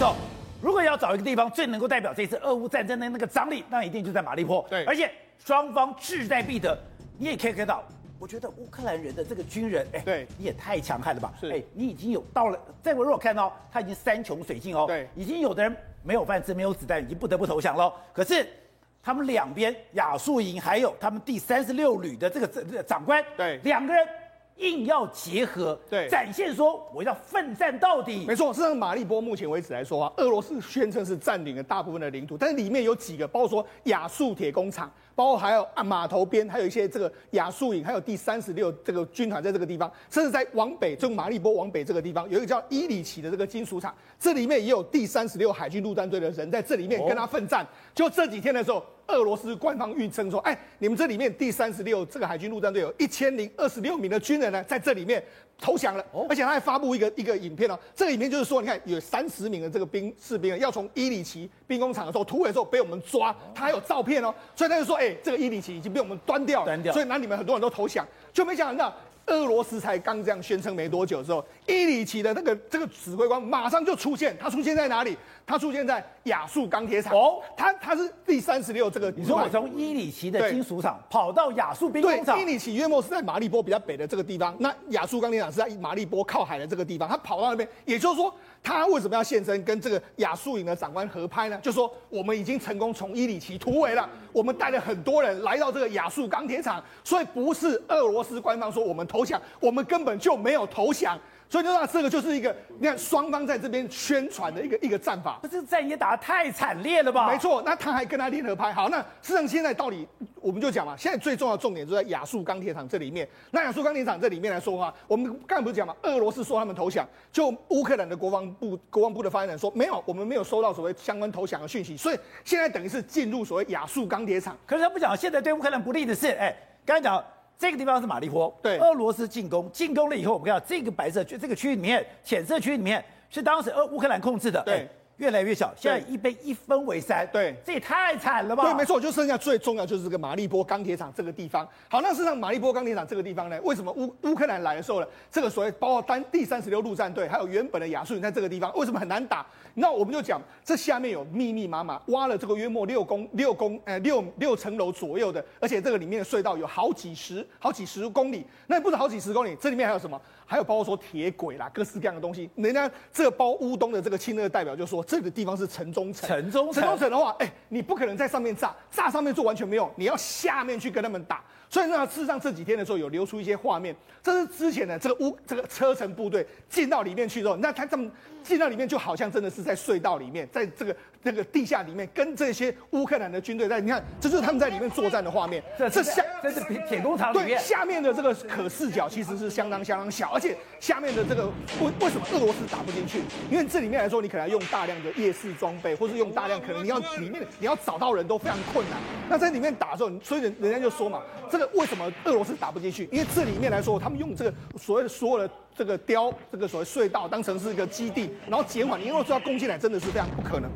时候，如果要找一个地方最能够代表这次俄乌战争的那个张力，那一定就在马利坡。对，而且双方志在必得。你也可以看到，我觉得乌克兰人的这个军人，哎，对，你也太强悍了吧？是，哎，你已经有到了，在我如果看到他已经山穷水尽哦，对，已经有的人没有饭吃，没有子弹，已经不得不投降了。可是他们两边亚速营还有他们第三十六旅的这个长长官，对，两个人。硬要结合，对，展现说我要奋战到底。没错，事实上马利波目前为止来说啊，俄罗斯宣称是占领了大部分的领土，但是里面有几个，包括说亚速铁工厂，包括还有啊码头边，还有一些这个亚速营，还有第三十六这个军团在这个地方，甚至在往北，就马利波往北这个地方有一个叫伊里奇的这个金属厂，这里面也有第三十六海军陆战队的人在这里面跟他奋战。哦、就这几天的时候。俄罗斯官方预称说：“哎，你们这里面第三十六这个海军陆战队有一千零二十六名的军人呢，在这里面投降了。而且他还发布一个一个影片哦，这个影片就是说，你看有三十名的这个兵士兵要从伊里奇兵工厂的时候突围的时候被我们抓，他还有照片哦，所以他就说：哎，这个伊里奇已经被我们端掉了，端掉。所以那你们很多人都投降，就没想到。”俄罗斯才刚这样宣称没多久之后，伊里奇的那个这个指挥官马上就出现。他出现在哪里？他出现在亚速钢铁厂。哦，他他是第三十六这个。你说我从伊里奇的金属厂跑到亚速兵工厂？对，伊里奇约莫是在马利波比较北的这个地方。那亚速钢铁厂是在马利波靠海的这个地方。他跑到那边，也就是说，他为什么要现身跟这个亚速营的长官合拍呢？就说我们已经成功从伊里奇突围了，我们带了很多人来到这个亚速钢铁厂，所以不是俄罗斯官方说我们投降，我们根本就没有投降。所以就说这个就是一个，你看双方在这边宣传的一个一个战法。这战也打得太惨烈了吧？没错，那他还跟他联合拍。好，那事实上现在到底我们就讲嘛，现在最重要的重点就在亚速钢铁厂这里面。那亚速钢铁厂这里面来说的话，我们刚才不是讲嘛，俄罗斯说他们投降，就乌克兰的国防部国防部的发言人说没有，我们没有收到所谓相关投降的讯息。所以现在等于是进入所谓亚速钢铁厂。可是他不讲，现在对乌克兰不利的是，哎，刚才讲。这个地方是马利波，对，俄罗斯进攻，进攻了以后，我们看到这个白色区，这个区域里面，浅色区域里面是当时俄乌克兰控制的，对。越来越小，现在一被一分为三，对，这也太惨了吧？对，没错，就剩下最重要就是这个马利波钢铁厂这个地方。好，那事实上马利波钢铁厂这个地方呢，为什么乌乌克兰来的时候呢？这个所谓包括单第三十六陆战队，还有原本的亚速营在这个地方，为什么很难打？那我们就讲，这下面有密密麻麻挖了这个约莫六公六公呃六六层楼左右的，而且这个里面的隧道有好几十好几十公里，那不是好几十公里，这里面还有什么？还有包括说铁轨啦，各式各样的东西。人家这个包乌东的这个亲俄代表就说，这个地方是城中城。城中城，城中城的话，哎，你不可能在上面炸，炸上面做完全没用，你要下面去跟他们打。所以呢，事实上这几天的时候有流出一些画面，这是之前的这个乌这个车臣部队进到里面去之后，那他这么进到里面就好像真的是在隧道里面，在这个这个地下里面跟这些乌克兰的军队在，你看，这就是他们在里面作战的画面。这这下这是铁工厂里面，对，下面的这个可视角其实是相当相当小，而且下面的这个为为什么俄罗斯打不进去？因为这里面来说，你可能要用大量的夜视装备，或是用大量可能你要里面你要找到人都非常困难。那在里面打的时候，所以人人家就说嘛，这个为什么俄罗斯打不进去？因为这里面来说，他们用这个所谓的所有的这个雕，这个所谓隧道当成是一个基地，然后减缓，因为知道攻进来真的是非常不可能。